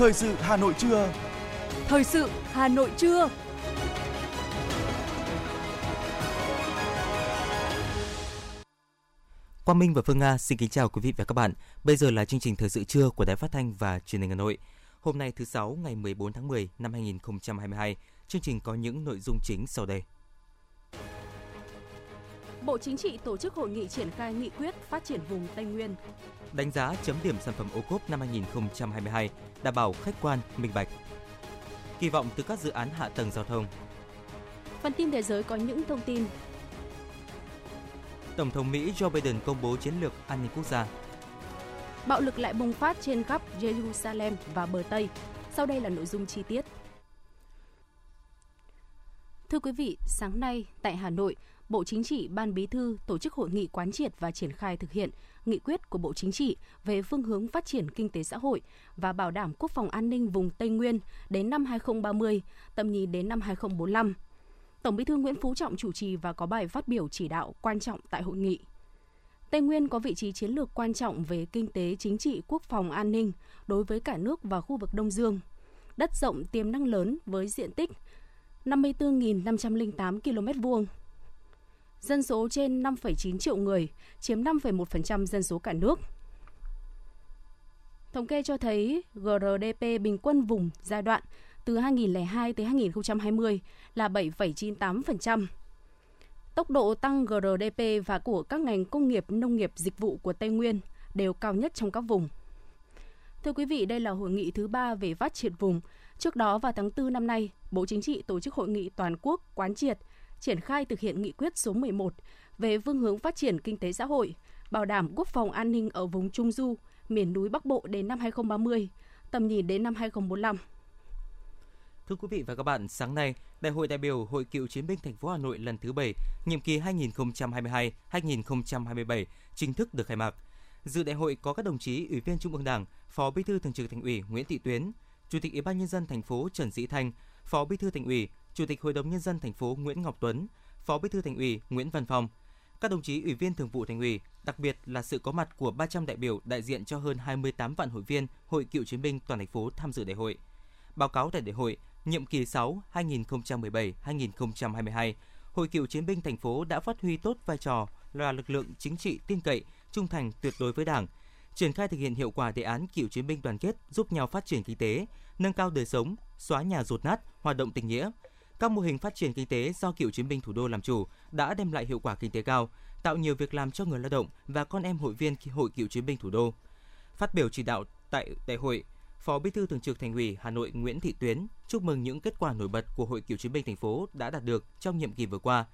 Thời sự Hà Nội trưa. Thời sự Hà Nội trưa. Quang Minh và Phương Nga xin kính chào quý vị và các bạn. Bây giờ là chương trình thời sự trưa của Đài Phát thanh và Truyền hình Hà Nội. Hôm nay thứ sáu ngày 14 tháng 10 năm 2022, chương trình có những nội dung chính sau đây. Bộ Chính trị tổ chức hội nghị triển khai nghị quyết phát triển vùng Tây Nguyên. Đánh giá chấm điểm sản phẩm ô cốp năm 2022, đảm bảo khách quan, minh bạch. Kỳ vọng từ các dự án hạ tầng giao thông. Phần tin thế giới có những thông tin. Tổng thống Mỹ Joe Biden công bố chiến lược an ninh quốc gia. Bạo lực lại bùng phát trên khắp Jerusalem và bờ Tây. Sau đây là nội dung chi tiết. Thưa quý vị, sáng nay tại Hà Nội, Bộ Chính trị, Ban Bí thư tổ chức hội nghị quán triệt và triển khai thực hiện nghị quyết của Bộ Chính trị về phương hướng phát triển kinh tế xã hội và bảo đảm quốc phòng an ninh vùng Tây Nguyên đến năm 2030, tầm nhìn đến năm 2045. Tổng Bí thư Nguyễn Phú Trọng chủ trì và có bài phát biểu chỉ đạo quan trọng tại hội nghị. Tây Nguyên có vị trí chiến lược quan trọng về kinh tế, chính trị, quốc phòng, an ninh đối với cả nước và khu vực Đông Dương. Đất rộng tiềm năng lớn với diện tích 54.508 km vuông, dân số trên 5,9 triệu người, chiếm 5,1% dân số cả nước. Thống kê cho thấy GRDP bình quân vùng giai đoạn từ 2002 tới 2020 là 7,98%. Tốc độ tăng GRDP và của các ngành công nghiệp, nông nghiệp, dịch vụ của Tây Nguyên đều cao nhất trong các vùng. Thưa quý vị, đây là hội nghị thứ ba về phát triển vùng. Trước đó vào tháng 4 năm nay, Bộ Chính trị tổ chức hội nghị toàn quốc quán triệt triển khai thực hiện nghị quyết số 11 về phương hướng phát triển kinh tế xã hội, bảo đảm quốc phòng an ninh ở vùng Trung Du, miền núi Bắc Bộ đến năm 2030, tầm nhìn đến năm 2045. Thưa quý vị và các bạn, sáng nay, Đại hội đại biểu Hội Cựu chiến binh thành phố Hà Nội lần thứ 7, nhiệm kỳ 2022-2027 chính thức được khai mạc. Dự đại hội có các đồng chí Ủy viên Trung ương Đảng, Phó Bí thư Thường trực Thành ủy Nguyễn Thị Tuyến, Chủ tịch Ủy ban nhân dân thành phố Trần Sĩ Thanh, Phó Bí thư Thành ủy, Chủ tịch Hội đồng nhân dân thành phố Nguyễn Ngọc Tuấn, Phó Bí thư Thành ủy Nguyễn Văn Phòng, các đồng chí ủy viên thường vụ Thành ủy, đặc biệt là sự có mặt của 300 đại biểu đại diện cho hơn 28 vạn hội viên Hội Cựu chiến binh toàn thành phố tham dự đại hội. Báo cáo tại đại hội, nhiệm kỳ 6 2017-2022, Hội Cựu chiến binh thành phố đã phát huy tốt vai trò là lực lượng chính trị tin cậy, trung thành tuyệt đối với Đảng, triển khai thực hiện hiệu quả đề án cựu chiến binh đoàn kết giúp nhau phát triển kinh tế, nâng cao đời sống, xóa nhà rột nát, hoạt động tình nghĩa, các mô hình phát triển kinh tế do cựu chiến binh thủ đô làm chủ đã đem lại hiệu quả kinh tế cao, tạo nhiều việc làm cho người lao động và con em hội viên hội cựu chiến binh thủ đô. Phát biểu chỉ đạo tại đại hội, Phó Bí thư Thường trực Thành ủy Hà Nội Nguyễn Thị Tuyến chúc mừng những kết quả nổi bật của Hội Cựu chiến binh thành phố đã đạt được trong nhiệm kỳ vừa qua.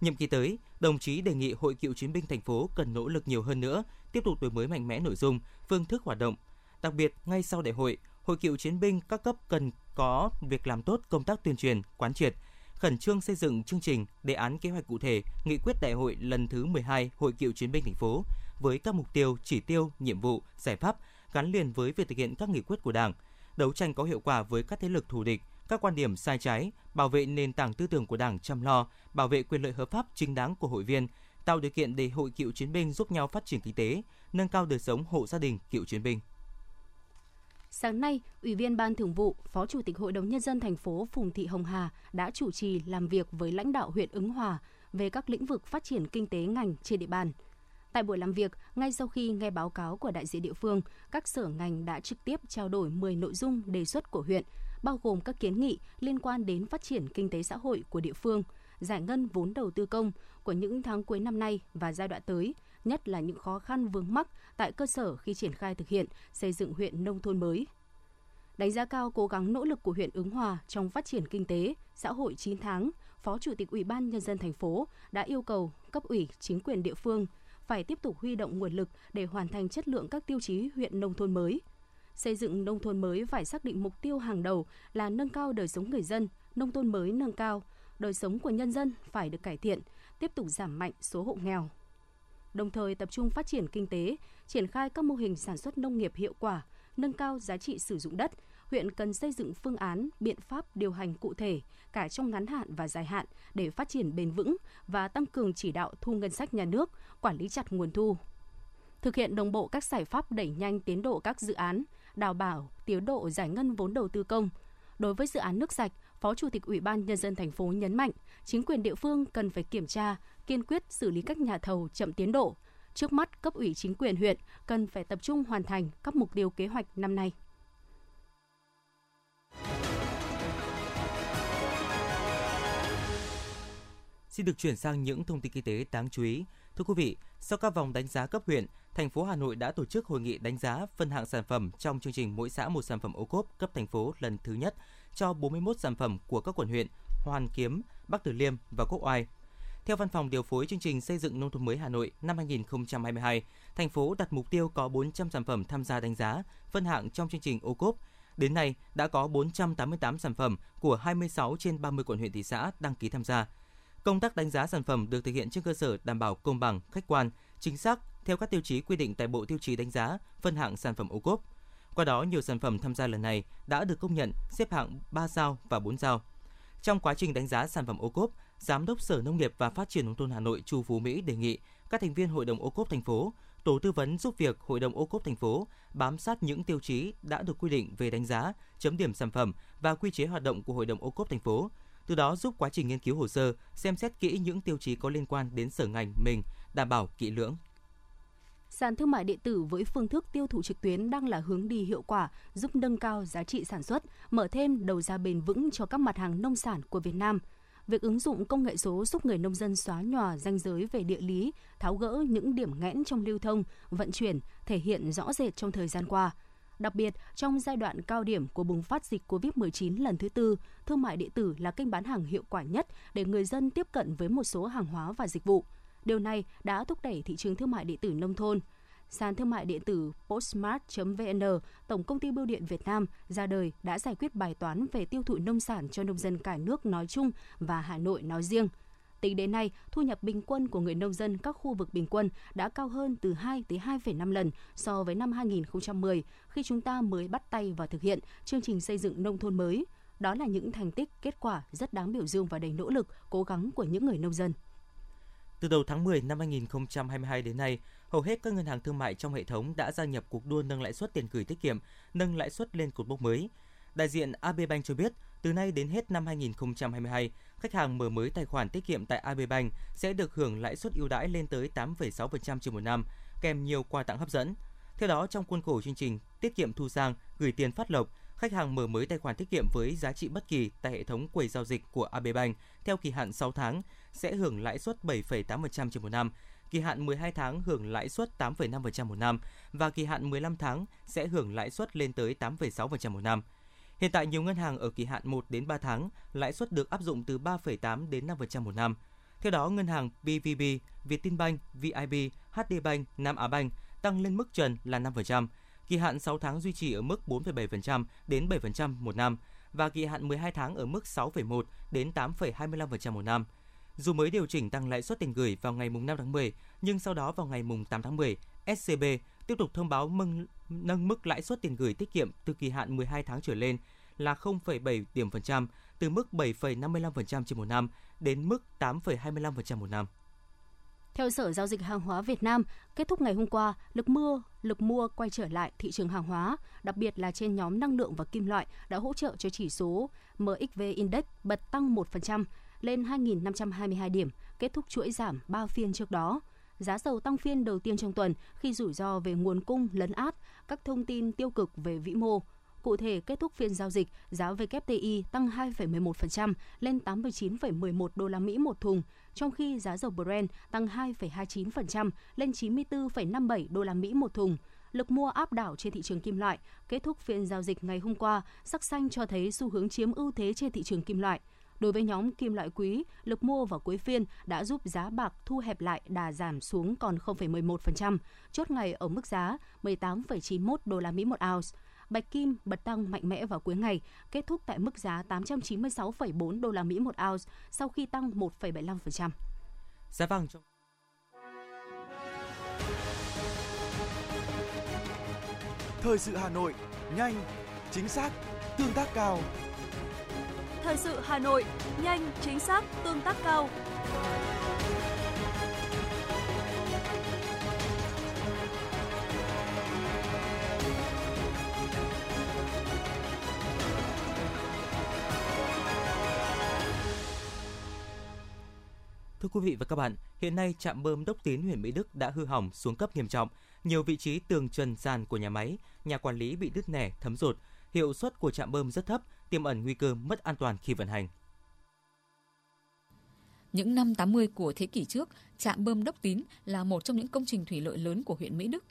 Nhiệm kỳ tới, đồng chí đề nghị Hội Cựu chiến binh thành phố cần nỗ lực nhiều hơn nữa, tiếp tục đổi mới mạnh mẽ nội dung, phương thức hoạt động. Đặc biệt, ngay sau đại hội, Hội Cựu chiến binh các cấp cần có việc làm tốt công tác tuyên truyền, quán triệt, khẩn trương xây dựng chương trình, đề án kế hoạch cụ thể, nghị quyết đại hội lần thứ 12 Hội Cựu chiến binh thành phố với các mục tiêu, chỉ tiêu, nhiệm vụ, giải pháp gắn liền với việc thực hiện các nghị quyết của Đảng, đấu tranh có hiệu quả với các thế lực thù địch, các quan điểm sai trái, bảo vệ nền tảng tư tưởng của Đảng chăm lo, bảo vệ quyền lợi hợp pháp chính đáng của hội viên, tạo điều kiện để hội cựu chiến binh giúp nhau phát triển kinh tế, nâng cao đời sống hộ gia đình cựu chiến binh. Sáng nay, Ủy viên Ban Thường vụ, Phó Chủ tịch Hội đồng Nhân dân thành phố Phùng Thị Hồng Hà đã chủ trì làm việc với lãnh đạo huyện Ứng Hòa về các lĩnh vực phát triển kinh tế ngành trên địa bàn. Tại buổi làm việc, ngay sau khi nghe báo cáo của đại diện địa phương, các sở ngành đã trực tiếp trao đổi 10 nội dung đề xuất của huyện, bao gồm các kiến nghị liên quan đến phát triển kinh tế xã hội của địa phương, giải ngân vốn đầu tư công của những tháng cuối năm nay và giai đoạn tới, nhất là những khó khăn vướng mắc tại cơ sở khi triển khai thực hiện xây dựng huyện nông thôn mới. Đánh giá cao cố gắng nỗ lực của huyện Ứng Hòa trong phát triển kinh tế, xã hội 9 tháng, Phó Chủ tịch Ủy ban Nhân dân thành phố đã yêu cầu cấp ủy chính quyền địa phương phải tiếp tục huy động nguồn lực để hoàn thành chất lượng các tiêu chí huyện nông thôn mới. Xây dựng nông thôn mới phải xác định mục tiêu hàng đầu là nâng cao đời sống người dân, nông thôn mới nâng cao, đời sống của nhân dân phải được cải thiện, tiếp tục giảm mạnh số hộ nghèo, đồng thời tập trung phát triển kinh tế, triển khai các mô hình sản xuất nông nghiệp hiệu quả, nâng cao giá trị sử dụng đất, huyện cần xây dựng phương án, biện pháp điều hành cụ thể cả trong ngắn hạn và dài hạn để phát triển bền vững và tăng cường chỉ đạo thu ngân sách nhà nước, quản lý chặt nguồn thu. Thực hiện đồng bộ các giải pháp đẩy nhanh tiến độ các dự án, đảm bảo tiến độ giải ngân vốn đầu tư công. Đối với dự án nước sạch, Phó Chủ tịch Ủy ban nhân dân thành phố nhấn mạnh, chính quyền địa phương cần phải kiểm tra, kiên quyết xử lý các nhà thầu chậm tiến độ. Trước mắt, cấp ủy chính quyền huyện cần phải tập trung hoàn thành các mục tiêu kế hoạch năm nay. Xin được chuyển sang những thông tin kinh tế đáng chú ý. Thưa quý vị, sau các vòng đánh giá cấp huyện, thành phố Hà Nội đã tổ chức hội nghị đánh giá phân hạng sản phẩm trong chương trình mỗi xã một sản phẩm ô cốp cấp thành phố lần thứ nhất cho 41 sản phẩm của các quận huyện Hoàn Kiếm, Bắc Từ Liêm và Quốc Oai. Theo Văn phòng điều phối chương trình xây dựng nông thôn mới Hà Nội năm 2022, thành phố đặt mục tiêu có 400 sản phẩm tham gia đánh giá, phân hạng trong chương trình ô cốp. Đến nay, đã có 488 sản phẩm của 26 trên 30 quận huyện thị xã đăng ký tham gia. Công tác đánh giá sản phẩm được thực hiện trên cơ sở đảm bảo công bằng, khách quan, chính xác theo các tiêu chí quy định tại Bộ Tiêu chí đánh giá phân hạng sản phẩm ô cốp. Qua đó, nhiều sản phẩm tham gia lần này đã được công nhận xếp hạng 3 sao và 4 sao. Trong quá trình đánh giá sản phẩm ô cốp, Giám đốc Sở Nông nghiệp và Phát triển nông thôn Hà Nội Chu Phú Mỹ đề nghị các thành viên Hội đồng ô cốp thành phố, tổ tư vấn giúp việc Hội đồng ô cốp thành phố bám sát những tiêu chí đã được quy định về đánh giá, chấm điểm sản phẩm và quy chế hoạt động của Hội đồng ô cốp thành phố, từ đó giúp quá trình nghiên cứu hồ sơ, xem xét kỹ những tiêu chí có liên quan đến sở ngành mình, đảm bảo kỹ lưỡng. Sàn thương mại điện tử với phương thức tiêu thụ trực tuyến đang là hướng đi hiệu quả, giúp nâng cao giá trị sản xuất, mở thêm đầu ra bền vững cho các mặt hàng nông sản của Việt Nam. Việc ứng dụng công nghệ số giúp người nông dân xóa nhòa ranh giới về địa lý, tháo gỡ những điểm nghẽn trong lưu thông, vận chuyển, thể hiện rõ rệt trong thời gian qua. Đặc biệt, trong giai đoạn cao điểm của bùng phát dịch COVID-19 lần thứ tư, thương mại điện tử là kênh bán hàng hiệu quả nhất để người dân tiếp cận với một số hàng hóa và dịch vụ. Điều này đã thúc đẩy thị trường thương mại điện tử nông thôn. Sàn thương mại điện tử postmart.vn, Tổng công ty Bưu điện Việt Nam ra đời đã giải quyết bài toán về tiêu thụ nông sản cho nông dân cả nước nói chung và Hà Nội nói riêng. Tính đến nay, thu nhập bình quân của người nông dân các khu vực bình quân đã cao hơn từ 2 tới 2,5 lần so với năm 2010 khi chúng ta mới bắt tay vào thực hiện chương trình xây dựng nông thôn mới. Đó là những thành tích, kết quả rất đáng biểu dương và đầy nỗ lực, cố gắng của những người nông dân. Từ đầu tháng 10 năm 2022 đến nay, hầu hết các ngân hàng thương mại trong hệ thống đã gia nhập cuộc đua nâng lãi suất tiền gửi tiết kiệm, nâng lãi suất lên cột mốc mới. Đại diện AB Bank cho biết, từ nay đến hết năm 2022, khách hàng mở mới tài khoản tiết kiệm tại AB Bank sẽ được hưởng lãi suất ưu đãi lên tới 8,6% trên một năm, kèm nhiều quà tặng hấp dẫn. Theo đó, trong khuôn khổ chương trình tiết kiệm thu sang, gửi tiền phát lộc, khách hàng mở mới tài khoản tiết kiệm với giá trị bất kỳ tại hệ thống quầy giao dịch của AB Bank theo kỳ hạn 6 tháng sẽ hưởng lãi suất 7,8% trên một năm, kỳ hạn 12 tháng hưởng lãi suất 8,5% một năm và kỳ hạn 15 tháng sẽ hưởng lãi suất lên tới 8,6% một năm. Hiện tại nhiều ngân hàng ở kỳ hạn 1 đến 3 tháng, lãi suất được áp dụng từ 3,8 đến 5% một năm. Theo đó, ngân hàng BVB, Vietinbank, VIB, HDBank, Nam Á Bank tăng lên mức trần là 5%, kỳ hạn 6 tháng duy trì ở mức 4,7% đến 7% một năm và kỳ hạn 12 tháng ở mức 6,1 đến 8,25% một năm. Dù mới điều chỉnh tăng lãi suất tiền gửi vào ngày 5 tháng 10, nhưng sau đó vào ngày 8 tháng 10, SCB tiếp tục thông báo mừng, nâng mức lãi suất tiền gửi tiết kiệm từ kỳ hạn 12 tháng trở lên là 0,7 điểm phần trăm, từ mức 7,55% trên một năm đến mức 8,25% một năm. Theo Sở Giao dịch Hàng hóa Việt Nam, kết thúc ngày hôm qua, lực mua, lực mua quay trở lại thị trường hàng hóa, đặc biệt là trên nhóm năng lượng và kim loại đã hỗ trợ cho chỉ số MXV Index bật tăng 1% lên 2.522 điểm, kết thúc chuỗi giảm 3 phiên trước đó. Giá dầu tăng phiên đầu tiên trong tuần khi rủi ro về nguồn cung lấn át các thông tin tiêu cực về vĩ mô. Cụ thể, kết thúc phiên giao dịch, giá WTI tăng 2,11% lên 89,11 đô la Mỹ một thùng, trong khi giá dầu Brent tăng 2,29% lên 94,57 đô la Mỹ một thùng. Lực mua áp đảo trên thị trường kim loại, kết thúc phiên giao dịch ngày hôm qua, sắc xanh cho thấy xu hướng chiếm ưu thế trên thị trường kim loại. Đối với nhóm kim loại quý, lực mua vào cuối phiên đã giúp giá bạc thu hẹp lại đà giảm xuống còn 0,11%, chốt ngày ở mức giá 18,91 đô la Mỹ một ounce. Bạch kim bật tăng mạnh mẽ vào cuối ngày, kết thúc tại mức giá 896,4 đô la Mỹ một ounce sau khi tăng 1,75%. Giá vàng trong Thời sự Hà Nội, nhanh, chính xác, tương tác cao. Thời sự Hà Nội, nhanh, chính xác, tương tác cao. Quý vị và các bạn, hiện nay trạm bơm Đốc Tín huyện Mỹ Đức đã hư hỏng xuống cấp nghiêm trọng. Nhiều vị trí tường trần sàn của nhà máy, nhà quản lý bị đứt nẻ, thấm rột. Hiệu suất của trạm bơm rất thấp, tiềm ẩn nguy cơ mất an toàn khi vận hành. Những năm 80 của thế kỷ trước, trạm bơm Đốc Tín là một trong những công trình thủy lợi lớn của huyện Mỹ Đức.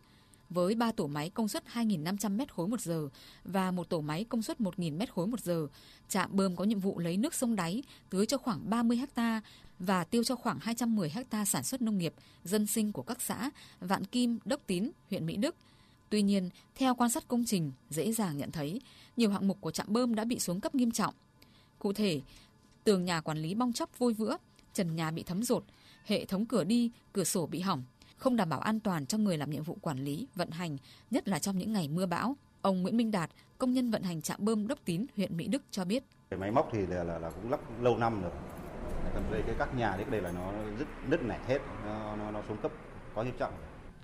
Với 3 tổ máy công suất 2.500 m khối một giờ và một tổ máy công suất 1.000 m khối một giờ, trạm bơm có nhiệm vụ lấy nước sông đáy tưới cho khoảng 30 ha và tiêu cho khoảng 210 ha sản xuất nông nghiệp, dân sinh của các xã Vạn Kim, Đốc Tín, huyện Mỹ Đức. Tuy nhiên, theo quan sát công trình, dễ dàng nhận thấy nhiều hạng mục của trạm bơm đã bị xuống cấp nghiêm trọng. Cụ thể, tường nhà quản lý bong chóc vôi vữa, trần nhà bị thấm rột, hệ thống cửa đi, cửa sổ bị hỏng, không đảm bảo an toàn cho người làm nhiệm vụ quản lý, vận hành, nhất là trong những ngày mưa bão. Ông Nguyễn Minh Đạt, công nhân vận hành trạm bơm Đốc Tín, huyện Mỹ Đức cho biết. Máy móc thì là, là, là cũng lắp lâu năm rồi. Còn đây cái các nhà đấy đây là nó rất nứt nẻ hết, nó, nó, nó xuống cấp có nghiêm trọng.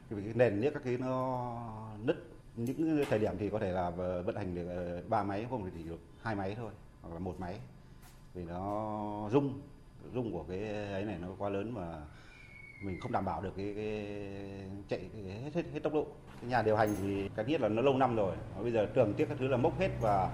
Vì cái nền nước các cái nó nứt những thời điểm thì có thể là vận hành được ờ, ba máy không thì chỉ được hai máy thôi hoặc là một máy. Vì nó rung rung của cái ấy này nó quá lớn mà mình không đảm bảo được cái, cái chạy cái, hết, hết hết tốc độ. Cái nhà điều hành thì cái nhất là nó lâu năm rồi bây giờ tường tiếc các thứ là mốc hết và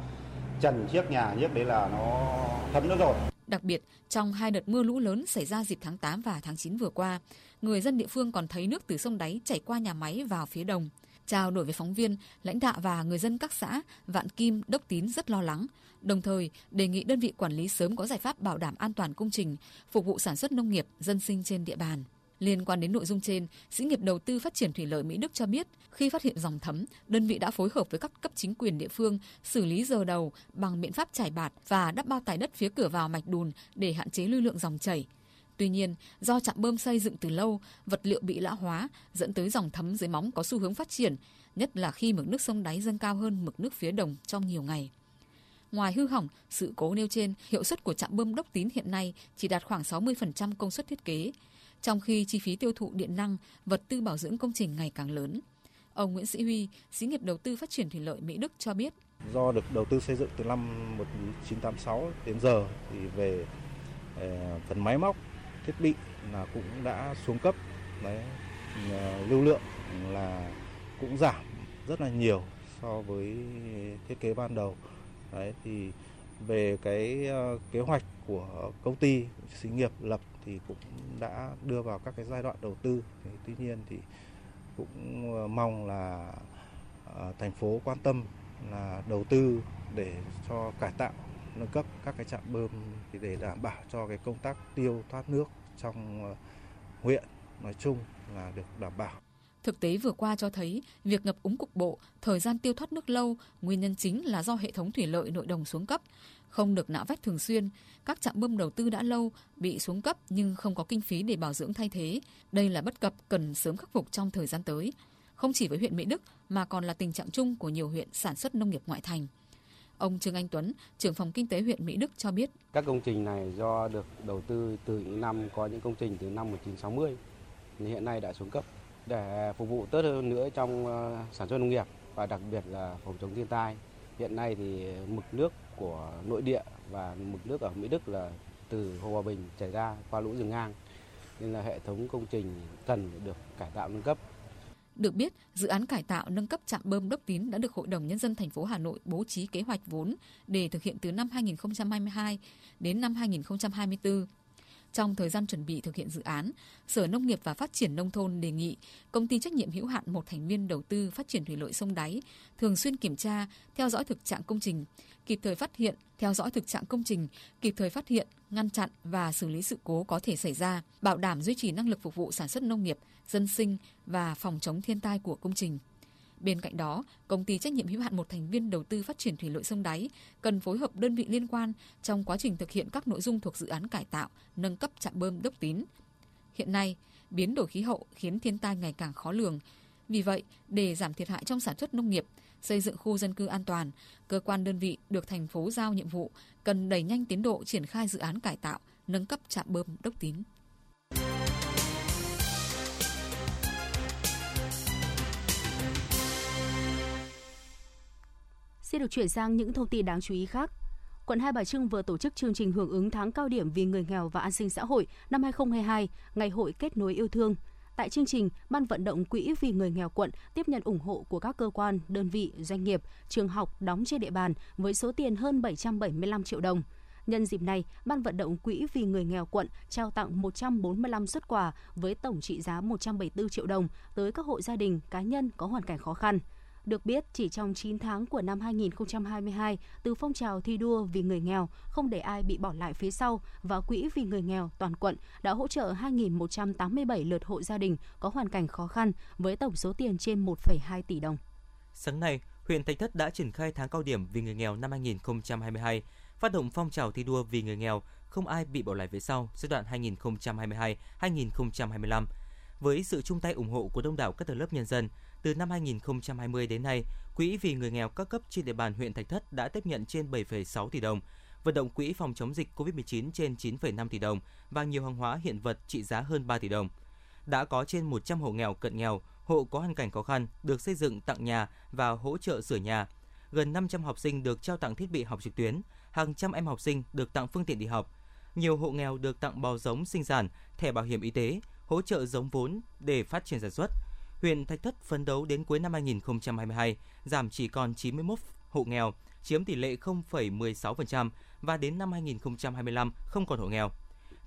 trần chiếc nhà nhất đấy là nó thấm nước rồi. Đặc biệt, trong hai đợt mưa lũ lớn xảy ra dịp tháng 8 và tháng 9 vừa qua, người dân địa phương còn thấy nước từ sông đáy chảy qua nhà máy vào phía đồng. Trao đổi với phóng viên, lãnh đạo và người dân các xã Vạn Kim, Đốc Tín rất lo lắng, đồng thời đề nghị đơn vị quản lý sớm có giải pháp bảo đảm an toàn công trình, phục vụ sản xuất nông nghiệp, dân sinh trên địa bàn. Liên quan đến nội dung trên, Sĩ nghiệp đầu tư phát triển thủy lợi Mỹ Đức cho biết, khi phát hiện dòng thấm, đơn vị đã phối hợp với các cấp chính quyền địa phương xử lý giờ đầu bằng biện pháp trải bạt và đắp bao tải đất phía cửa vào mạch đùn để hạn chế lưu lượng dòng chảy. Tuy nhiên, do trạm bơm xây dựng từ lâu, vật liệu bị lão hóa, dẫn tới dòng thấm dưới móng có xu hướng phát triển, nhất là khi mực nước sông đáy dâng cao hơn mực nước phía đồng trong nhiều ngày. Ngoài hư hỏng, sự cố nêu trên, hiệu suất của trạm bơm Đốc Tín hiện nay chỉ đạt khoảng 60% công suất thiết kế trong khi chi phí tiêu thụ điện năng, vật tư bảo dưỡng công trình ngày càng lớn. Ông Nguyễn Sĩ Huy, xí nghiệp đầu tư phát triển thủy lợi Mỹ Đức cho biết. Do được đầu tư xây dựng từ năm 1986 đến giờ thì về ờ, phần máy móc, thiết bị là cũng đã xuống cấp. Đấy, ờ, lưu lượng là cũng giảm rất là nhiều so với thiết kế ban đầu. Đấy thì về cái ờ, kế hoạch của công ty xí nghiệp lập thì cũng đã đưa vào các cái giai đoạn đầu tư. Tuy nhiên thì cũng ờ, mong là ờ, thành phố quan tâm là đầu tư để cho cải tạo, nâng cấp các cái trạm bơm thì để đảm bảo cho cái công tác tiêu thoát nước trong ờ, huyện nói chung là được đảm bảo. Thực tế vừa qua cho thấy việc ngập úng cục bộ, thời gian tiêu thoát nước lâu, nguyên nhân chính là do hệ thống thủy lợi nội đồng xuống cấp, không được nạo vét thường xuyên. Các trạm bơm đầu tư đã lâu bị xuống cấp nhưng không có kinh phí để bảo dưỡng thay thế. Đây là bất cập cần sớm khắc phục trong thời gian tới. Không chỉ với huyện Mỹ Đức mà còn là tình trạng chung của nhiều huyện sản xuất nông nghiệp ngoại thành. Ông Trương Anh Tuấn, trưởng phòng kinh tế huyện Mỹ Đức cho biết. Các công trình này do được đầu tư từ những năm có những công trình từ năm 1960 hiện nay đã xuống cấp để phục vụ tốt hơn nữa trong ờ, sản xuất nông nghiệp và đặc biệt là phòng chống thiên tai. Hiện nay thì mực nước của nội địa và mực nước ở Mỹ Đức là từ Hồ Hòa Bình chảy ra qua lũ rừng ngang nên là hệ thống công trình cần được cải tạo nâng cấp. Được biết, dự án cải tạo nâng cấp trạm bơm Đốc Tín đã được Hội đồng Nhân dân thành phố Hà Nội bố trí kế hoạch vốn để thực hiện từ năm 2022 đến năm 2024. Trong thời gian chuẩn bị thực hiện dự án, Sở Nông nghiệp và Phát triển Nông thôn đề nghị công ty trách nhiệm hữu hạn một thành viên đầu tư phát triển thủy lợi sông đáy thường xuyên kiểm tra, theo dõi thực trạng công trình, kịp thời phát hiện, theo dõi thực trạng công trình, kịp thời phát hiện, ngăn chặn và xử lý sự cố có thể xảy ra, bảo đảm duy trì năng lực phục vụ sản xuất nông nghiệp, dân sinh và phòng chống thiên tai của công trình. Bên cạnh đó, công ty trách nhiệm hữu hạn một thành viên đầu tư phát triển thủy lợi sông đáy cần phối hợp đơn vị liên quan trong quá trình thực hiện các nội dung thuộc dự án cải tạo, nâng cấp trạm bơm Đốc Tín. Hiện nay, biến đổi khí hậu khiến thiên tai ngày càng khó lường. Vì vậy, để giảm thiệt hại trong sản xuất nông nghiệp, xây dựng khu dân cư an toàn, cơ quan đơn vị được thành phố giao nhiệm vụ cần đẩy nhanh tiến độ triển khai dự án cải tạo, nâng cấp trạm bơm Đốc Tín. Xin được chuyển sang những thông tin đáng chú ý khác. quận Hai Bà Trưng vừa tổ chức chương trình hưởng ứng tháng cao điểm vì người nghèo và an sinh xã hội năm 2022, Ngày hội kết nối yêu thương. Tại chương trình, Ban vận động Quỹ vì người nghèo quận tiếp nhận ủng hộ của các cơ quan, đơn vị, doanh nghiệp, trường học đóng trên địa bàn với số tiền hơn 775 triệu đồng. Nhân dịp này, Ban vận động Quỹ vì người nghèo quận trao tặng 145 xuất quà với tổng trị giá 174 triệu đồng tới các hộ gia đình, cá nhân có hoàn cảnh khó khăn. Được biết, chỉ trong 9 tháng của năm 2022, từ phong trào thi đua vì người nghèo, không để ai bị bỏ lại phía sau và Quỹ vì người nghèo toàn quận đã hỗ trợ 2.187 lượt hộ gia đình có hoàn cảnh khó khăn với tổng số tiền trên 1,2 tỷ đồng. Sáng nay, huyện Thạch Thất đã triển khai tháng cao điểm vì người nghèo năm 2022, phát động phong trào thi đua vì người nghèo, không ai bị bỏ lại phía sau giai đoạn 2022-2025. Với sự chung tay ủng hộ của đông đảo các tầng lớp nhân dân, từ năm 2020 đến nay, Quỹ vì người nghèo các cấp trên địa bàn huyện Thạch Thất đã tiếp nhận trên 7,6 tỷ đồng, vận động quỹ phòng chống dịch COVID-19 trên 9,5 tỷ đồng và nhiều hàng hóa hiện vật trị giá hơn 3 tỷ đồng. Đã có trên 100 hộ nghèo cận nghèo, hộ có hoàn cảnh khó khăn được xây dựng tặng nhà và hỗ trợ sửa nhà. Gần 500 học sinh được trao tặng thiết bị học trực tuyến, hàng trăm em học sinh được tặng phương tiện đi học. Nhiều hộ nghèo được tặng bò giống sinh sản, thẻ bảo hiểm y tế, hỗ trợ giống vốn để phát triển sản xuất. Huyện Thạch Thất phấn đấu đến cuối năm 2022 giảm chỉ còn 91 hộ nghèo, chiếm tỷ lệ 0,16% và đến năm 2025 không còn hộ nghèo.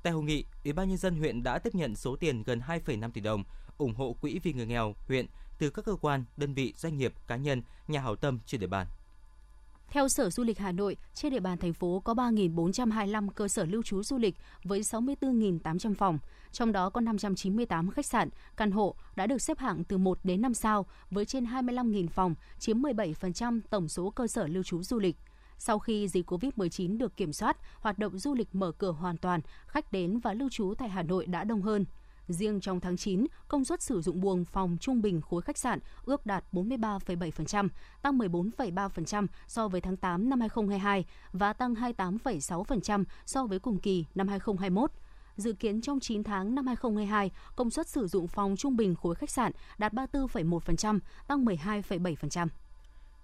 Tại hội nghị, Ủy ban nhân dân huyện đã tiếp nhận số tiền gần 2,5 tỷ đồng ủng hộ quỹ vì người nghèo huyện từ các cơ quan, đơn vị, doanh nghiệp, cá nhân, nhà hảo tâm trên địa bàn. Theo Sở Du lịch Hà Nội, trên địa bàn thành phố có 3.425 cơ sở lưu trú du lịch với 64.800 phòng, trong đó có 598 khách sạn, căn hộ đã được xếp hạng từ 1 đến 5 sao với trên 25.000 phòng, chiếm 17% tổng số cơ sở lưu trú du lịch. Sau khi dịch COVID-19 được kiểm soát, hoạt động du lịch mở cửa hoàn toàn, khách đến và lưu trú tại Hà Nội đã đông hơn. Riêng trong tháng 9, công suất sử dụng buồng phòng trung bình khối khách sạn ước đạt 43,7%, tăng 14,3% so với tháng 8 năm 2022 và tăng 28,6% so với cùng kỳ năm 2021. Dự kiến trong 9 tháng năm 2022, công suất sử dụng phòng trung bình khối khách sạn đạt 34,1%, tăng 12,7%.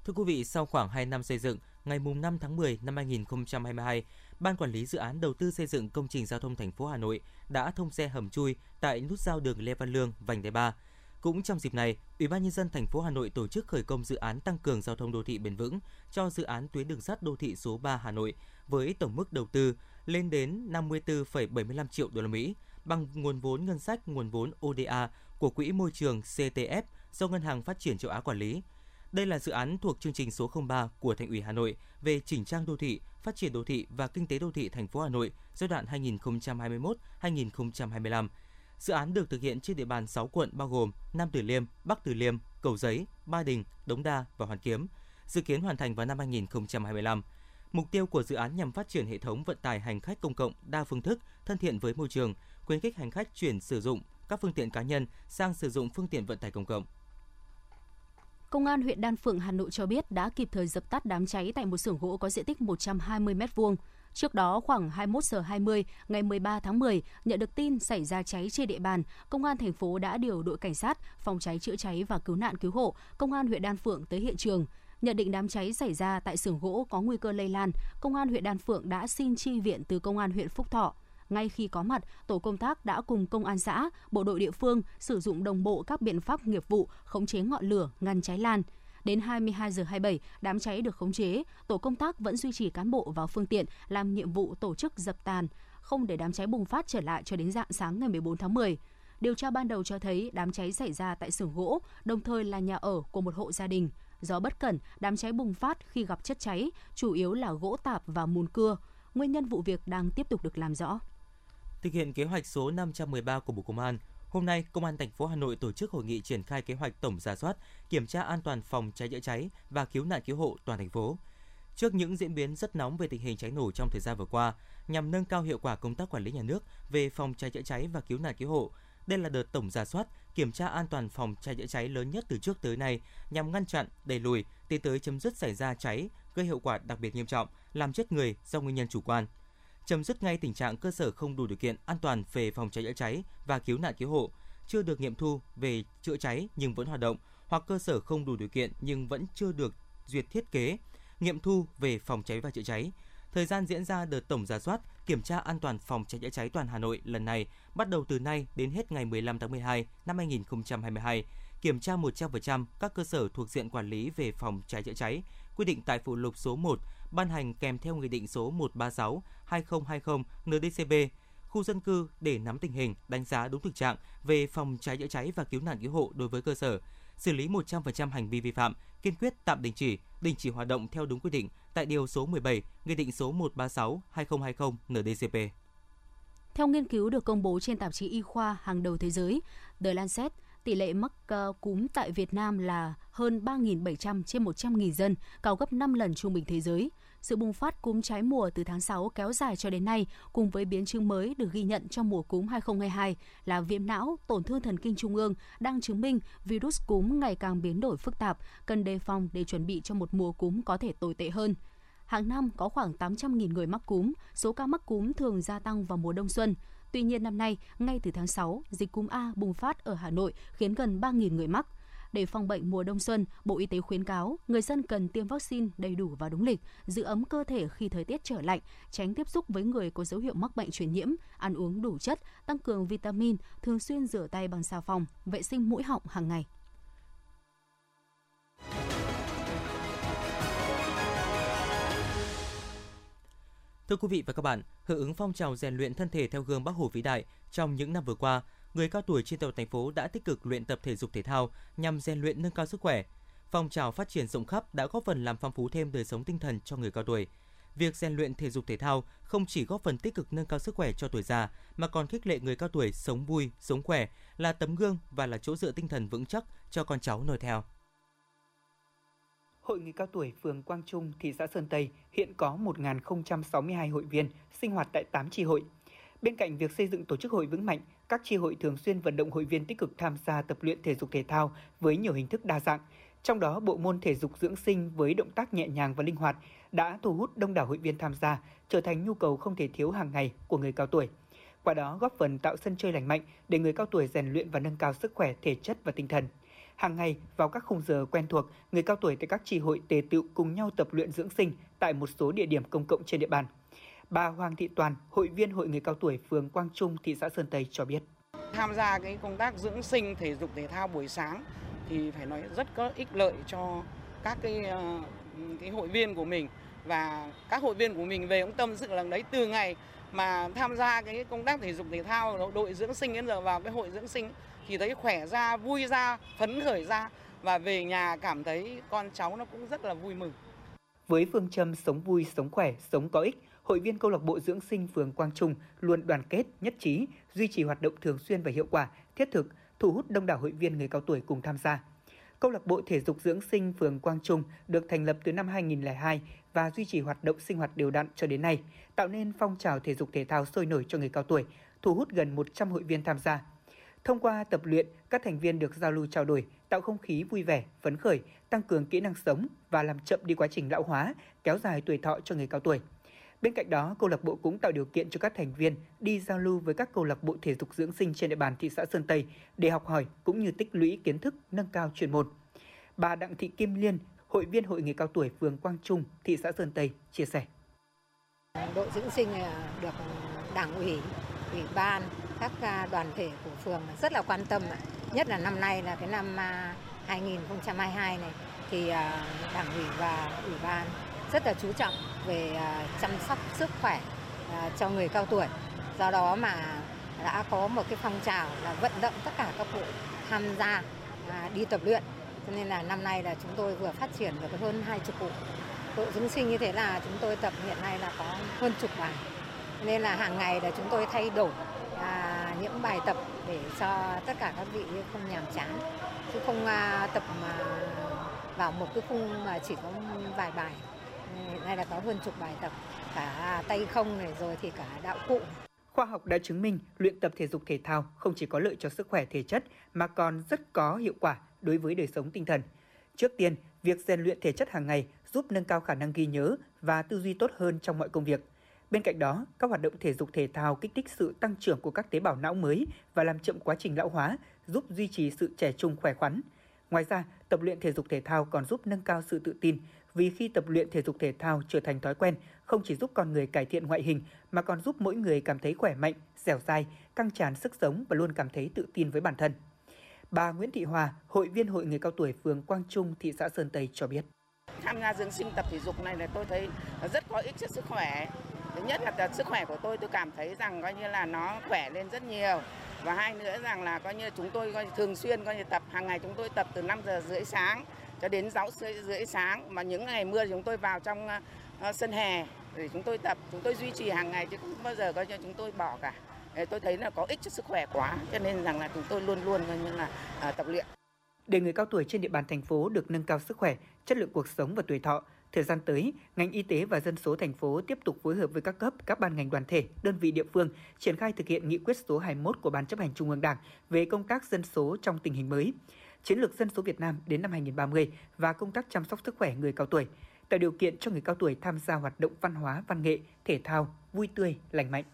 Thưa quý vị, sau khoảng 2 năm xây dựng, ngày 5 tháng 10 năm 2022, Ban quản lý dự án đầu tư xây dựng công trình giao thông thành phố Hà Nội đã thông xe hầm chui tại nút giao đường Lê Văn Lương, vành đai 3. Cũng trong dịp này, Ủy ban nhân dân thành phố Hà Nội tổ chức khởi công dự án tăng cường giao thông đô thị bền vững cho dự án tuyến đường sắt đô thị số 3 Hà Nội với tổng mức đầu tư lên đến 54,75 triệu đô la Mỹ bằng nguồn vốn ngân sách nguồn vốn ODA của Quỹ môi trường CTF do Ngân hàng Phát triển châu Á quản lý. Đây là dự án thuộc chương trình số 03 của Thành ủy Hà Nội về chỉnh trang đô thị, phát triển đô thị và kinh tế đô thị thành phố Hà Nội giai đoạn 2021-2025. Dự án được thực hiện trên địa bàn 6 quận bao gồm Nam Từ Liêm, Bắc Từ Liêm, Cầu Giấy, Ba Đình, Đống Đa và Hoàn Kiếm, dự kiến hoàn thành vào năm 2025. Mục tiêu của dự án nhằm phát triển hệ thống vận tải hành khách công cộng đa phương thức, thân thiện với môi trường, khuyến khích hành khách chuyển sử dụng các phương tiện cá nhân sang sử dụng phương tiện vận tải công cộng. Công an huyện Đan Phượng, Hà Nội cho biết đã kịp thời dập tắt đám cháy tại một xưởng gỗ có diện tích 120 m2. Trước đó, khoảng 21 giờ 20 ngày 13 tháng 10, nhận được tin xảy ra cháy trên địa bàn, Công an thành phố đã điều đội cảnh sát, phòng cháy chữa cháy và cứu nạn cứu hộ, Công an huyện Đan Phượng tới hiện trường. Nhận định đám cháy xảy ra tại xưởng gỗ có nguy cơ lây lan, Công an huyện Đan Phượng đã xin chi viện từ Công an huyện Phúc Thọ. Ngay khi có mặt, tổ công tác đã cùng công an xã, bộ đội địa phương sử dụng đồng bộ các biện pháp nghiệp vụ khống chế ngọn lửa, ngăn cháy lan. Đến 22 giờ 27, đám cháy được khống chế, tổ công tác vẫn duy trì cán bộ vào phương tiện làm nhiệm vụ tổ chức dập tàn, không để đám cháy bùng phát trở lại cho đến dạng sáng ngày 14 tháng 10. Điều tra ban đầu cho thấy đám cháy xảy ra tại xưởng gỗ, đồng thời là nhà ở của một hộ gia đình. Do bất cẩn, đám cháy bùng phát khi gặp chất cháy, chủ yếu là gỗ tạp và mùn cưa. Nguyên nhân vụ việc đang tiếp tục được làm rõ. Thực hiện kế hoạch số 513 của Bộ Công an, hôm nay Công an thành phố Hà Nội tổ chức hội nghị triển khai kế hoạch tổng giả soát, kiểm tra an toàn phòng cháy chữa cháy và cứu nạn cứu hộ toàn thành phố. Trước những diễn biến rất nóng về tình hình cháy nổ trong thời gian vừa qua, nhằm nâng cao hiệu quả công tác quản lý nhà nước về phòng cháy chữa cháy và cứu nạn cứu hộ, đây là đợt tổng giả soát, kiểm tra an toàn phòng cháy chữa cháy lớn nhất từ trước tới nay nhằm ngăn chặn, đẩy lùi, tiến tới chấm dứt xảy ra cháy gây hậu quả đặc biệt nghiêm trọng, làm chết người do nguyên nhân chủ quan chấm dứt ngay tình trạng cơ sở không đủ điều kiện an toàn về phòng cháy chữa cháy và cứu nạn cứu hộ, chưa được nghiệm thu về chữa cháy nhưng vẫn hoạt động hoặc cơ sở không đủ điều kiện nhưng vẫn chưa được duyệt thiết kế, nghiệm thu về phòng cháy và chữa cháy, Thời gian diễn ra đợt tổng giả soát, kiểm tra an toàn phòng cháy chữa cháy toàn Hà Nội lần này bắt đầu từ nay đến hết ngày 15 tháng 12 năm 2022, kiểm tra 100% các cơ sở thuộc diện quản lý về phòng cháy chữa cháy, quy định tại phụ lục số 1 ban hành kèm theo Nghị định số 136/2020 NDCP khu dân cư để nắm tình hình, đánh giá đúng thực trạng về phòng cháy chữa cháy và cứu nạn cứu hộ đối với cơ sở, xử lý 100% hành vi vi phạm, kiên quyết tạm đình chỉ, đình chỉ hoạt động theo đúng quy định tại điều số 17 Nghị định số 136/2020 NDCP. Theo nghiên cứu được công bố trên tạp chí y khoa hàng đầu thế giới The Lancet, tỷ lệ mắc uh, cúm tại Việt Nam là hơn 3.700 trên 100.000 dân, cao gấp 5 lần trung bình thế giới. Sự bùng phát cúm trái mùa từ tháng 6 kéo dài cho đến nay cùng với biến chứng mới được ghi nhận trong mùa cúm 2022 là viêm não, tổn thương thần kinh trung ương đang chứng minh virus cúm ngày càng biến đổi phức tạp, cần đề phòng để chuẩn bị cho một mùa cúm có thể tồi tệ hơn. Hàng năm có khoảng 800.000 người mắc cúm, số ca mắc cúm thường gia tăng vào mùa đông xuân. Tuy nhiên năm nay, ngay từ tháng 6, dịch cúm A bùng phát ở Hà Nội khiến gần 3.000 người mắc. Để phòng bệnh mùa đông xuân, Bộ Y tế khuyến cáo người dân cần tiêm vaccine đầy đủ và đúng lịch, giữ ấm cơ thể khi thời tiết trở lạnh, tránh tiếp xúc với người có dấu hiệu mắc bệnh truyền nhiễm, ăn uống đủ chất, tăng cường vitamin, thường xuyên rửa tay bằng xà phòng, vệ sinh mũi họng hàng ngày. Thưa quý vị và các bạn, hưởng ứng phong trào rèn luyện thân thể theo gương bác Hồ vĩ đại trong những năm vừa qua, người cao tuổi trên toàn thành phố đã tích cực luyện tập thể dục thể thao nhằm rèn luyện nâng cao sức khỏe. Phong trào phát triển rộng khắp đã góp phần làm phong phú thêm đời sống tinh thần cho người cao tuổi. Việc rèn luyện thể dục thể thao không chỉ góp phần tích cực nâng cao sức khỏe cho tuổi già mà còn khích lệ người cao tuổi sống vui, sống khỏe, là tấm gương và là chỗ dựa tinh thần vững chắc cho con cháu noi theo. Hội người cao tuổi phường Quang Trung, thị xã Sơn Tây hiện có 1.062 hội viên sinh hoạt tại 8 tri hội. Bên cạnh việc xây dựng tổ chức hội vững mạnh, các tri hội thường xuyên vận động hội viên tích cực tham gia tập luyện thể dục thể thao với nhiều hình thức đa dạng. Trong đó, bộ môn thể dục dưỡng sinh với động tác nhẹ nhàng và linh hoạt đã thu hút đông đảo hội viên tham gia, trở thành nhu cầu không thể thiếu hàng ngày của người cao tuổi. Qua đó góp phần tạo sân chơi lành mạnh để người cao tuổi rèn luyện và nâng cao sức khỏe thể chất và tinh thần. Hàng ngày vào các khung giờ quen thuộc, người cao tuổi tại các tri hội tề tựu cùng nhau tập luyện dưỡng sinh tại một số địa điểm công cộng trên địa bàn. Bà Hoàng Thị Toàn, hội viên Hội người cao tuổi phường Quang Trung, thị xã Sơn Tây cho biết. Tham gia cái công tác dưỡng sinh thể dục thể thao buổi sáng thì phải nói rất có ích lợi cho các cái ờ, cái hội viên của mình và các hội viên của mình về cũng tâm sự là đấy từ ngày mà tham gia cái công tác thể dục thể thao đội dưỡng sinh đến giờ vào cái hội dưỡng sinh thì thấy khỏe ra, vui ra, phấn khởi ra và về nhà cảm thấy con cháu nó cũng rất là vui mừng. Với phương châm sống vui, sống khỏe, sống có ích, hội viên câu lạc bộ dưỡng sinh phường Quang Trung luôn đoàn kết, nhất trí, duy trì hoạt động thường xuyên và hiệu quả, thiết thực, thu hút đông đảo hội viên người cao tuổi cùng tham gia. Câu lạc bộ thể dục dưỡng sinh phường Quang Trung được thành lập từ năm 2002 và duy trì hoạt động sinh hoạt đều đặn cho đến nay, tạo nên phong trào thể dục thể thao sôi nổi cho người cao tuổi, thu hút gần 100 hội viên tham gia. Thông qua tập luyện, các thành viên được giao lưu trao đổi, tạo không khí vui vẻ, phấn khởi, tăng cường kỹ năng sống và làm chậm đi quá trình lão hóa, kéo dài tuổi thọ cho người cao tuổi. Bên cạnh đó, câu lạc bộ cũng tạo điều kiện cho các thành viên đi giao lưu với các câu lạc bộ thể dục dưỡng sinh trên địa bàn thị xã Sơn Tây để học hỏi cũng như tích lũy kiến thức, nâng cao chuyên môn. Bà Đặng Thị Kim Liên, hội viên hội người cao tuổi phường Quang Trung, thị xã Sơn Tây chia sẻ. Đội dưỡng sinh được đảng ủy, ủy ban, các à, đoàn thể của phường rất là quan tâm. Nhất là năm nay là cái năm à, 2022 này, thì à, đảng ủy và ủy ban rất là chú trọng về chăm sóc sức khỏe cho người cao tuổi. Do đó mà đã có một cái phong trào là vận động tất cả các cụ tham gia đi tập luyện. Cho nên là năm nay là chúng tôi vừa phát triển được hơn hai chục cụ cụ dưỡng sinh như thế là chúng tôi tập hiện nay là có hơn chục bài. Nên là hàng ngày là chúng tôi thay đổi à, những bài tập để cho tất cả các vị không nhàm chán chứ không à, tập mà vào một cái khung mà chỉ có vài bài hiện nay là có hơn chục bài tập cả tay không này rồi thì cả đạo cụ Khoa học đã chứng minh luyện tập thể dục thể thao không chỉ có lợi cho sức khỏe thể chất mà còn rất có hiệu quả đối với đời sống tinh thần. Trước tiên, việc rèn luyện thể chất hàng ngày giúp nâng cao khả năng ghi nhớ và tư duy tốt hơn trong mọi công việc. Bên cạnh đó, các hoạt động thể dục thể thao kích thích sự tăng trưởng của các tế bào não mới và làm chậm quá trình lão hóa, giúp duy trì sự trẻ trung khỏe khoắn. Ngoài ra, tập luyện thể dục thể thao còn giúp nâng cao sự tự tin, vì khi tập luyện thể dục thể thao trở thành thói quen, không chỉ giúp con người cải thiện ngoại hình mà còn giúp mỗi người cảm thấy khỏe mạnh, dẻo dai, căng tràn sức sống và luôn cảm thấy tự tin với bản thân. Bà Nguyễn Thị Hòa, hội viên hội người cao tuổi phường Quang Trung, thị xã Sơn Tây cho biết. Tham gia dưỡng sinh tập thể dục này là tôi thấy rất có ích cho sức khỏe. Thứ nhất là sức khỏe của tôi tôi cảm thấy rằng coi như là nó khỏe lên rất nhiều. Và hai nữa rằng là coi như chúng tôi coi như thường xuyên coi như tập hàng ngày chúng tôi tập từ 5 giờ rưỡi sáng cho đến 6 rưỡi sáng. Mà những ngày mưa chúng tôi vào trong uh, sân hè để chúng tôi tập chúng tôi duy trì hàng ngày chứ không bao giờ coi như chúng tôi bỏ cả. Tôi thấy là có ích cho sức khỏe quá cho nên rằng là chúng tôi luôn luôn coi như là uh, tập luyện. Để người cao tuổi trên địa bàn thành phố được nâng cao sức khỏe, chất lượng cuộc sống và tuổi thọ, thời gian tới, ngành y tế và dân số thành phố tiếp tục phối hợp với các cấp, các ban ngành đoàn thể, đơn vị địa phương triển khai thực hiện nghị quyết số 21 của Ban chấp hành Trung ương Đảng về công tác dân số trong tình hình mới, chiến lược dân số Việt Nam đến năm 2030 và công tác chăm sóc sức khỏe người cao tuổi, tạo điều kiện cho người cao tuổi tham gia hoạt động văn hóa, văn nghệ, thể thao, vui tươi, lành mạnh.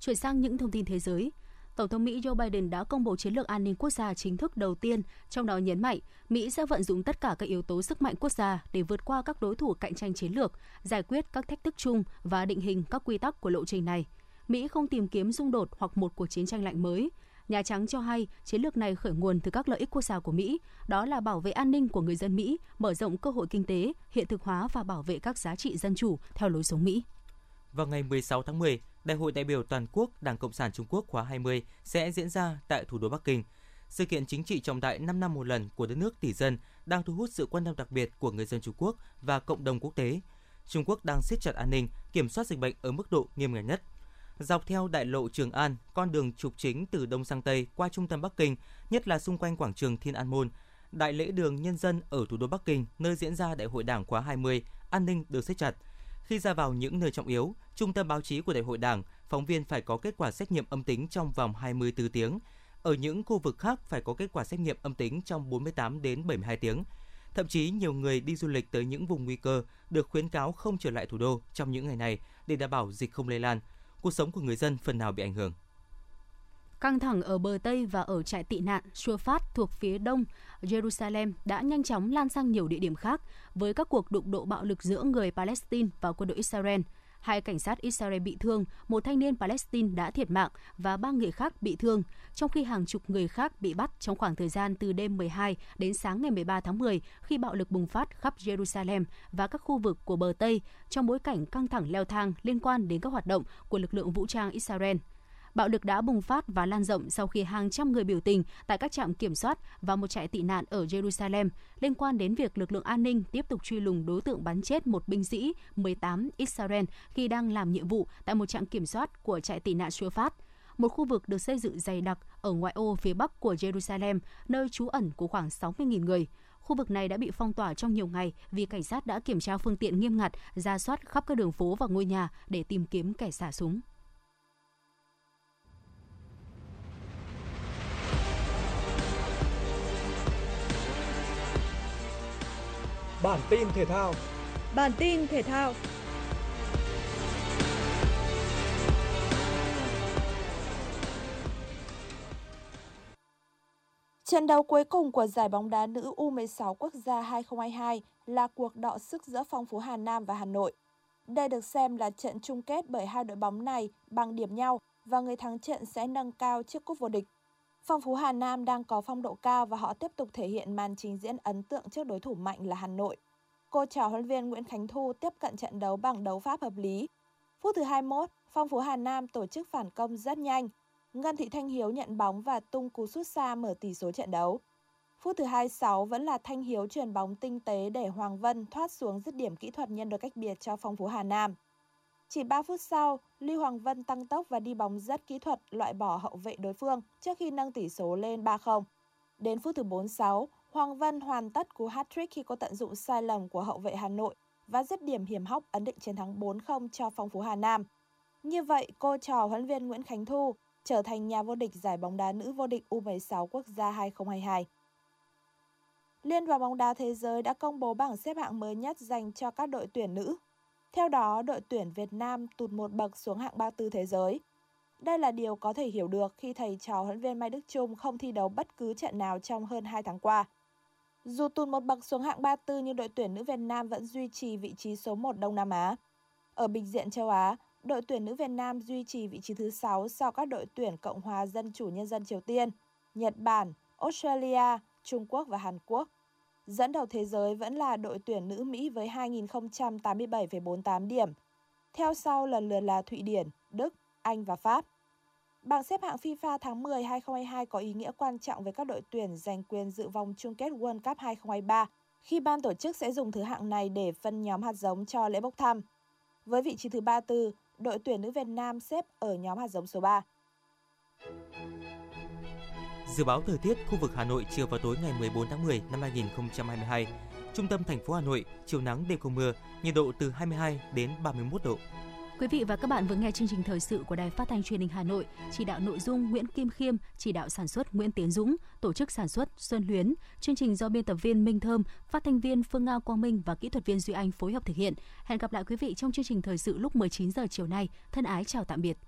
Chuyển sang những thông tin thế giới, Tổng thống Mỹ Joe Biden đã công bố chiến lược an ninh quốc gia chính thức đầu tiên, trong đó nhấn mạnh Mỹ sẽ vận dụng tất cả các yếu tố sức mạnh quốc gia để vượt qua các đối thủ cạnh tranh chiến lược, giải quyết các thách thức chung và định hình các quy tắc của lộ trình này. Mỹ không tìm kiếm xung đột hoặc một cuộc chiến tranh lạnh mới. Nhà Trắng cho hay chiến lược này khởi nguồn từ các lợi ích quốc gia của Mỹ, đó là bảo vệ an ninh của người dân Mỹ, mở rộng cơ hội kinh tế, hiện thực hóa và bảo vệ các giá trị dân chủ theo lối sống Mỹ. Vào ngày 16 tháng 10, Đại hội đại biểu toàn quốc Đảng Cộng sản Trung Quốc khóa 20 sẽ diễn ra tại thủ đô Bắc Kinh. Sự kiện chính trị trọng đại 5 năm một lần của đất nước tỷ dân đang thu hút sự quan tâm đặc biệt của người dân Trung Quốc và cộng đồng quốc tế. Trung Quốc đang siết chặt an ninh, kiểm soát dịch bệnh ở mức độ nghiêm ngặt nhất. Dọc theo đại lộ Trường An, con đường trục chính từ đông sang tây qua trung tâm Bắc Kinh, nhất là xung quanh quảng trường Thiên An Môn, đại lễ đường nhân dân ở thủ đô Bắc Kinh, nơi diễn ra đại hội Đảng khóa 20, an ninh được siết chặt. Khi ra vào những nơi trọng yếu, trung tâm báo chí của đại hội Đảng, phóng viên phải có kết quả xét nghiệm âm tính trong vòng 24 tiếng. Ở những khu vực khác phải có kết quả xét nghiệm âm tính trong 48 đến 72 tiếng. Thậm chí nhiều người đi du lịch tới những vùng nguy cơ được khuyến cáo không trở lại thủ đô trong những ngày này để đảm bảo dịch không lây lan. Cuộc sống của người dân phần nào bị ảnh hưởng. Căng thẳng ở bờ Tây và ở trại tị nạn Suafat thuộc phía đông Jerusalem đã nhanh chóng lan sang nhiều địa điểm khác với các cuộc đụng độ bạo lực giữa người Palestine và quân đội Israel. Hai cảnh sát Israel bị thương, một thanh niên Palestine đã thiệt mạng và ba người khác bị thương, trong khi hàng chục người khác bị bắt trong khoảng thời gian từ đêm 12 đến sáng ngày 13 tháng 10 khi bạo lực bùng phát khắp Jerusalem và các khu vực của bờ Tây trong bối cảnh căng thẳng leo thang liên quan đến các hoạt động của lực lượng vũ trang Israel. Bạo lực đã bùng phát và lan rộng sau khi hàng trăm người biểu tình tại các trạm kiểm soát và một trại tị nạn ở Jerusalem liên quan đến việc lực lượng an ninh tiếp tục truy lùng đối tượng bắn chết một binh sĩ 18 Israel khi đang làm nhiệm vụ tại một trạm kiểm soát của trại tị nạn Shufat một khu vực được xây dựng dày đặc ở ngoại ô phía bắc của Jerusalem, nơi trú ẩn của khoảng 60.000 người. Khu vực này đã bị phong tỏa trong nhiều ngày vì cảnh sát đã kiểm tra phương tiện nghiêm ngặt, ra soát khắp các đường phố và ngôi nhà để tìm kiếm kẻ xả súng. Bản tin thể thao. Bản tin thể thao. Trận đấu cuối cùng của giải bóng đá nữ U16 quốc gia 2022 là cuộc đọ sức giữa phong phú Hà Nam và Hà Nội. Đây được xem là trận chung kết bởi hai đội bóng này bằng điểm nhau và người thắng trận sẽ nâng cao chiếc cúp vô địch. Phong Phú Hà Nam đang có phong độ cao và họ tiếp tục thể hiện màn trình diễn ấn tượng trước đối thủ mạnh là Hà Nội. Cô trò huấn viên Nguyễn Khánh Thu tiếp cận trận đấu bằng đấu pháp hợp lý. Phút thứ 21, Phong Phú Hà Nam tổ chức phản công rất nhanh. Ngân Thị Thanh Hiếu nhận bóng và tung cú sút xa mở tỷ số trận đấu. Phút thứ 26 vẫn là Thanh Hiếu truyền bóng tinh tế để Hoàng Vân thoát xuống dứt điểm kỹ thuật nhân đôi cách biệt cho Phong Phú Hà Nam. Chỉ 3 phút sau, Lưu Hoàng Vân tăng tốc và đi bóng rất kỹ thuật loại bỏ hậu vệ đối phương trước khi nâng tỷ số lên 3-0. Đến phút thứ 46, Hoàng Vân hoàn tất cú hat-trick khi cô tận dụng sai lầm của hậu vệ Hà Nội và dứt điểm hiểm hóc ấn định chiến thắng 4-0 cho phong phú Hà Nam. Như vậy, cô trò huấn viên Nguyễn Khánh Thu trở thành nhà vô địch giải bóng đá nữ vô địch U16 quốc gia 2022. Liên đoàn bóng đá thế giới đã công bố bảng xếp hạng mới nhất dành cho các đội tuyển nữ theo đó, đội tuyển Việt Nam tụt một bậc xuống hạng 34 thế giới. Đây là điều có thể hiểu được khi thầy trò huấn viên Mai Đức Chung không thi đấu bất cứ trận nào trong hơn 2 tháng qua. Dù tụt một bậc xuống hạng 34 nhưng đội tuyển nữ Việt Nam vẫn duy trì vị trí số 1 Đông Nam Á. Ở bình diện châu Á, đội tuyển nữ Việt Nam duy trì vị trí thứ 6 sau các đội tuyển Cộng hòa Dân chủ Nhân dân Triều Tiên, Nhật Bản, Australia, Trung Quốc và Hàn Quốc. Dẫn đầu thế giới vẫn là đội tuyển nữ Mỹ với 2.087,48 điểm. Theo sau lần lượt là Thụy Điển, Đức, Anh và Pháp. Bảng xếp hạng FIFA tháng 10 2022 có ý nghĩa quan trọng với các đội tuyển giành quyền dự vòng chung kết World Cup 2023 khi ban tổ chức sẽ dùng thứ hạng này để phân nhóm hạt giống cho lễ bốc thăm. Với vị trí thứ 34, đội tuyển nữ Việt Nam xếp ở nhóm hạt giống số 3. Dự báo thời tiết khu vực Hà Nội chiều và tối ngày 14 tháng 10 năm 2022. Trung tâm thành phố Hà Nội, chiều nắng đêm không mưa, nhiệt độ từ 22 đến 31 độ. Quý vị và các bạn vừa nghe chương trình thời sự của Đài Phát thanh Truyền hình Hà Nội, chỉ đạo nội dung Nguyễn Kim Khiêm, chỉ đạo sản xuất Nguyễn Tiến Dũng, tổ chức sản xuất Xuân Luyến, chương trình do biên tập viên Minh Thơm, phát thanh viên Phương Ngao Quang Minh và kỹ thuật viên Duy Anh phối hợp thực hiện. Hẹn gặp lại quý vị trong chương trình thời sự lúc 19 giờ chiều nay. Thân ái chào tạm biệt.